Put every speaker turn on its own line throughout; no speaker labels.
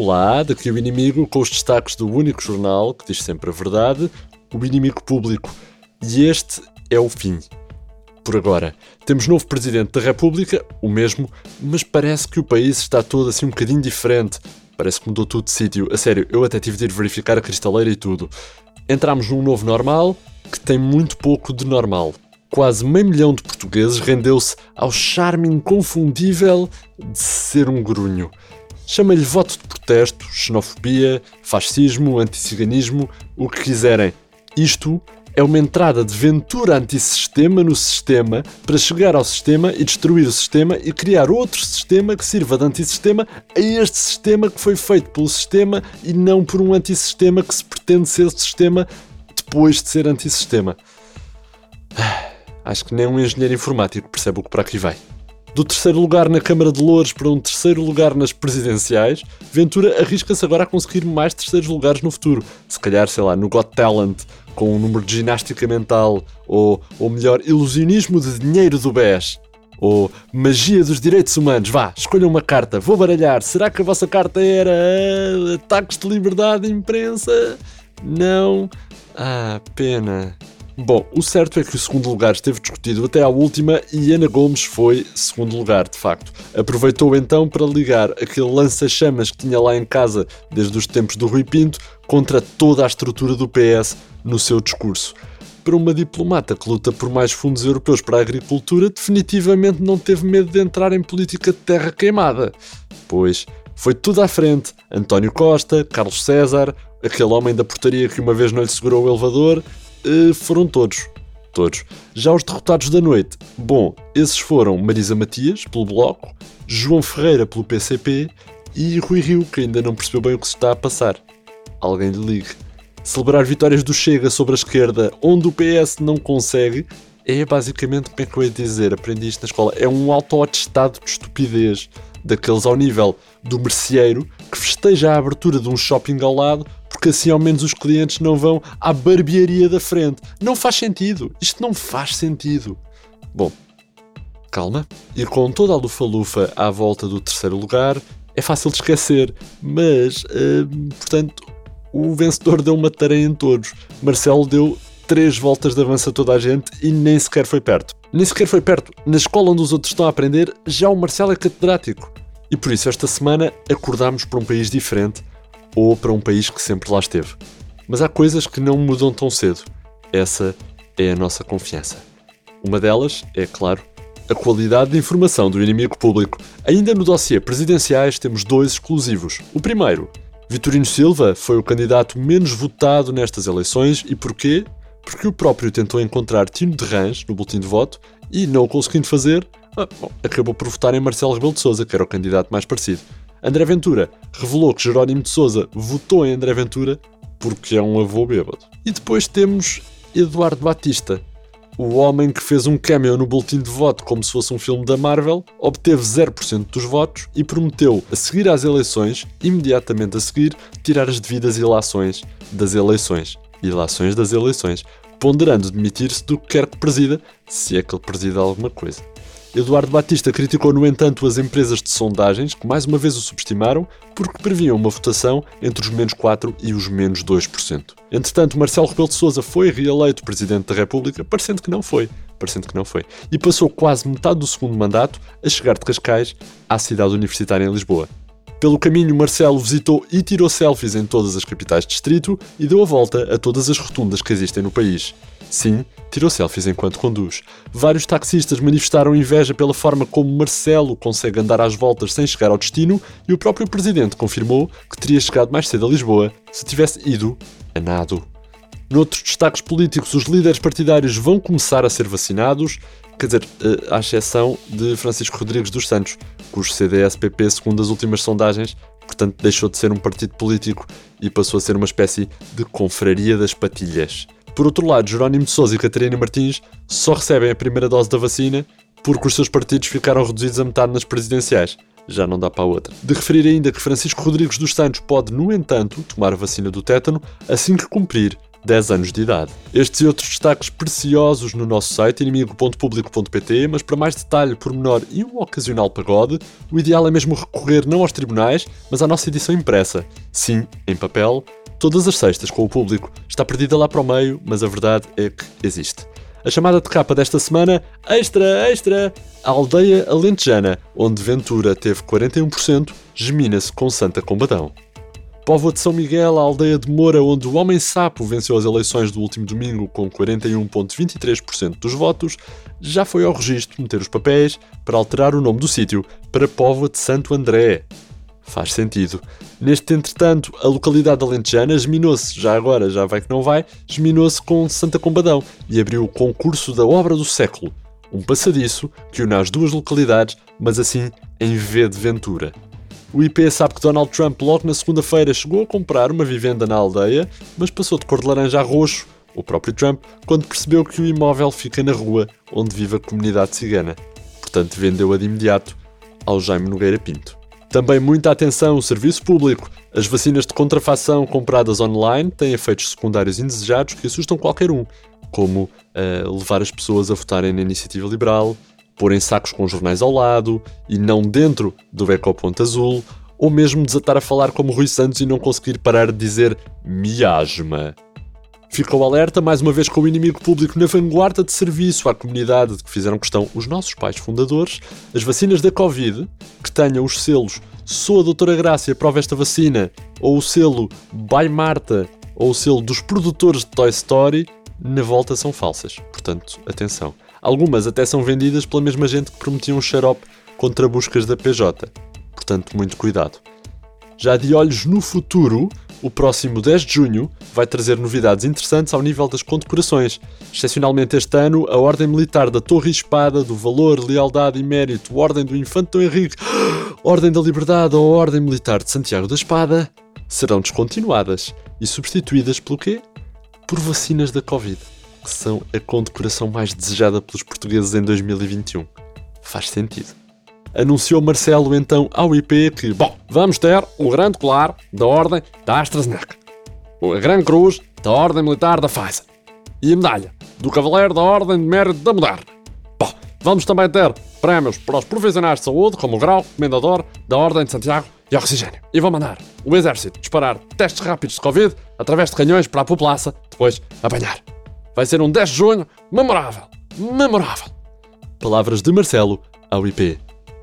Olá, daqui o inimigo com os destaques do único jornal que diz sempre a verdade, o inimigo público. E este é o fim. Por agora, temos novo Presidente da República, o mesmo, mas parece que o país está todo assim um bocadinho diferente. Parece que mudou tudo de sítio. A sério, eu até tive de ir verificar a cristaleira e tudo. Entramos num novo normal que tem muito pouco de normal. Quase meio milhão de portugueses rendeu-se ao charme inconfundível de ser um grunho. Chama-lhe voto de protesto, xenofobia, fascismo, anticiganismo, o que quiserem. Isto é uma entrada de ventura antissistema no sistema para chegar ao sistema e destruir o sistema e criar outro sistema que sirva de antissistema a este sistema que foi feito pelo sistema e não por um antissistema que se pretende ser sistema depois de ser antissistema. Acho que nem um engenheiro informático percebe o que para aqui vai. Do terceiro lugar na Câmara de Louros para um terceiro lugar nas presidenciais, Ventura arrisca-se agora a conseguir mais terceiros lugares no futuro. Se calhar, sei lá, no Got Talent, com um número de ginástica mental, ou, ou melhor, ilusionismo de dinheiro do BES. Ou magia dos direitos humanos. Vá, escolham uma carta, vou baralhar. Será que a vossa carta era ataques de liberdade de imprensa? Não. Ah, pena. Bom, o certo é que o segundo lugar esteve discutido até à última e Ana Gomes foi segundo lugar, de facto. Aproveitou então para ligar aquele lança-chamas que tinha lá em casa desde os tempos do Rui Pinto contra toda a estrutura do PS no seu discurso. Para uma diplomata que luta por mais fundos europeus para a agricultura, definitivamente não teve medo de entrar em política de terra queimada. Pois foi tudo à frente. António Costa, Carlos César, aquele homem da portaria que uma vez não lhe segurou o elevador, Uh, foram todos. Todos. Já os derrotados da noite. Bom, esses foram Marisa Matias, pelo Bloco, João Ferreira, pelo PCP e Rui Rio, que ainda não percebeu bem o que se está a passar. Alguém lhe ligue. Celebrar vitórias do Chega sobre a esquerda, onde o PS não consegue, é basicamente, como é que eu ia dizer, aprendi isto na escola, é um auto-atestado de estupidez, daqueles ao nível do merceeiro que festeja a abertura de um shopping ao lado porque assim ao menos os clientes não vão à barbearia da frente. Não faz sentido. Isto não faz sentido. Bom, calma. Ir com toda a lufa-lufa à volta do terceiro lugar é fácil de esquecer, mas, uh, portanto, o vencedor deu uma tarefa em todos. Marcelo deu três voltas de avanço a toda a gente e nem sequer foi perto. Nem sequer foi perto. Na escola onde os outros estão a aprender, já o Marcelo é catedrático. E por isso, esta semana, acordámos para um país diferente ou para um país que sempre lá esteve. Mas há coisas que não mudam tão cedo. Essa é a nossa confiança. Uma delas é, claro, a qualidade de informação do inimigo público. Ainda no dossiê presidenciais temos dois exclusivos. O primeiro, Vitorino Silva foi o candidato menos votado nestas eleições e porquê? Porque o próprio tentou encontrar Tino de Rãs no boletim de voto e, não o conseguindo fazer, ah, bom, acabou por votar em Marcelo Rebelo de Sousa, que era o candidato mais parecido. André Ventura revelou que Jerónimo de Souza votou em André Ventura porque é um avô bêbado. E depois temos Eduardo Batista, o homem que fez um cameo no boletim de voto como se fosse um filme da Marvel, obteve 0% dos votos e prometeu, a seguir às eleições, imediatamente a seguir, tirar as devidas ilações das eleições. Ilações das eleições, ponderando demitir-se do que quer que presida, se é que ele presida alguma coisa. Eduardo Batista criticou, no entanto, as empresas de sondagens, que mais uma vez o subestimaram, porque previam uma votação entre os menos 4% e os menos 2%. Entretanto, Marcelo Rebelo de Sousa foi reeleito Presidente da República, parecendo que não foi. Parecendo que não foi. E passou quase metade do segundo mandato a chegar de Cascais à cidade universitária em Lisboa. Pelo caminho, Marcelo visitou e tirou selfies em todas as capitais de distrito e deu a volta a todas as rotundas que existem no país. Sim, tirou selfies enquanto conduz. Vários taxistas manifestaram inveja pela forma como Marcelo consegue andar às voltas sem chegar ao destino e o próprio presidente confirmou que teria chegado mais cedo a Lisboa se tivesse ido a nado. Noutros destaques políticos, os líderes partidários vão começar a ser vacinados, quer dizer, eh, à exceção de Francisco Rodrigues dos Santos, cujo CDS-PP, segundo as últimas sondagens, portanto deixou de ser um partido político e passou a ser uma espécie de confraria das patilhas. Por outro lado, Jerónimo de Sousa e Catarina Martins só recebem a primeira dose da vacina porque os seus partidos ficaram reduzidos a metade nas presidenciais. Já não dá para outra. De referir ainda que Francisco Rodrigues dos Santos pode, no entanto, tomar a vacina do tétano assim que cumprir 10 anos de idade. Estes e outros destaques preciosos no nosso site inimigo.público.pt, mas para mais detalhe, pormenor e um ocasional pagode, o ideal é mesmo recorrer não aos tribunais, mas à nossa edição impressa. Sim, em papel, todas as sextas com o público. Está perdida lá para o meio, mas a verdade é que existe. A chamada de capa desta semana, extra, extra! A aldeia alentejana, onde Ventura teve 41%, gemina-se com Santa Combadão. Póvoa de São Miguel, a aldeia de Moura, onde o Homem Sapo venceu as eleições do último domingo com 41,23% dos votos, já foi ao registro meter os papéis para alterar o nome do sítio para Póvoa de Santo André. Faz sentido. Neste entretanto, a localidade alentejana geminou-se, já agora, já vai que não vai, geminou-se com Santa Combadão e abriu o concurso da obra do século, um passadiço que une as duas localidades, mas assim em V de Ventura. O IP sabe que Donald Trump logo na segunda-feira chegou a comprar uma vivenda na aldeia, mas passou de cor de laranja a roxo, o próprio Trump, quando percebeu que o imóvel fica na rua onde vive a comunidade cigana. Portanto, vendeu-a de imediato ao Jaime Nogueira Pinto. Também muita atenção ao serviço público. As vacinas de contrafação compradas online têm efeitos secundários indesejados que assustam qualquer um, como uh, levar as pessoas a votarem na iniciativa liberal, porem sacos com jornais ao lado e não dentro do ecoponto azul, ou mesmo desatar a falar como Rui Santos e não conseguir parar de dizer miasma. Ficou alerta mais uma vez com o inimigo público na vanguarda de serviço à comunidade de que fizeram questão os nossos pais fundadores, as vacinas da Covid, que tenham os selos Sou a Doutora Grácia, prova esta vacina, ou o selo By Marta, ou o selo dos produtores de Toy Story, na volta são falsas. Portanto, atenção. Algumas até são vendidas pela mesma gente que prometiam um xarope contra buscas da PJ. Portanto, muito cuidado. Já de olhos no futuro, o próximo 10 de junho vai trazer novidades interessantes ao nível das condecorações. Excepcionalmente este ano, a Ordem Militar da Torre e Espada, do Valor, Lealdade e Mérito, Ordem do Infante Dom Henrique, Ordem da Liberdade ou Ordem Militar de Santiago da Espada serão descontinuadas e substituídas pelo quê? Por vacinas da Covid, são a condecoração mais desejada pelos portugueses em 2021. Faz sentido anunciou Marcelo então ao IP que, bom, vamos ter o grande colar da Ordem da AstraZeneca, a Grande Cruz da Ordem Militar da Pfizer e a medalha do Cavaleiro da Ordem de Mérito da Moderna. Bom, vamos também ter prémios para os profissionais de saúde, como o grau comendador da Ordem de Santiago e Oxigênio. E vou mandar o Exército disparar testes rápidos de Covid através de canhões para a população, depois apanhar. Vai ser um 10 de junho memorável. Memorável. Palavras de Marcelo ao IP.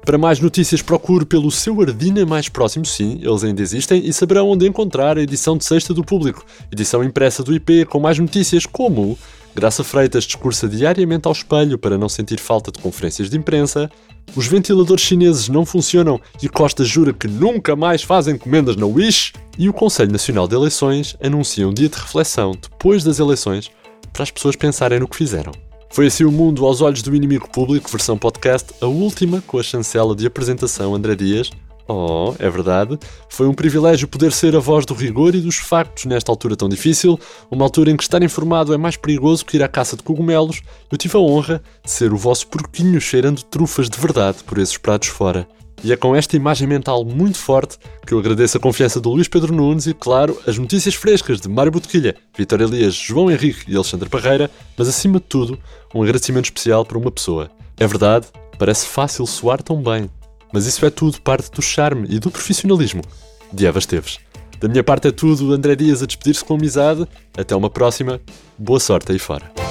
Para mais notícias, procure pelo seu Ardina mais próximo, sim, eles ainda existem, e saberão onde encontrar a edição de sexta do público, edição impressa do IP com mais notícias como Graça Freitas discursa diariamente ao espelho para não sentir falta de conferências de imprensa, os ventiladores chineses não funcionam e Costa jura que nunca mais fazem encomendas na Wish, e o Conselho Nacional de Eleições anuncia um dia de reflexão depois das eleições para as pessoas pensarem no que fizeram. Foi assim o mundo aos olhos do inimigo público, versão podcast, a última com a chancela de apresentação André Dias. Oh, é verdade. Foi um privilégio poder ser a voz do rigor e dos factos nesta altura tão difícil, uma altura em que estar informado é mais perigoso que ir à caça de cogumelos. Eu tive a honra de ser o vosso porquinho cheirando trufas de verdade por esses pratos fora. E é com esta imagem mental muito forte que eu agradeço a confiança do Luís Pedro Nunes e, claro, as notícias frescas de Mário Botequilha, Vitória Elias, João Henrique e Alexandre Parreira, mas acima de tudo, um agradecimento especial para uma pessoa. É verdade, parece fácil soar tão bem, mas isso é tudo parte do charme e do profissionalismo de Eva Esteves. Da minha parte é tudo, André Dias a despedir-se com amizade. Até uma próxima. Boa sorte aí fora.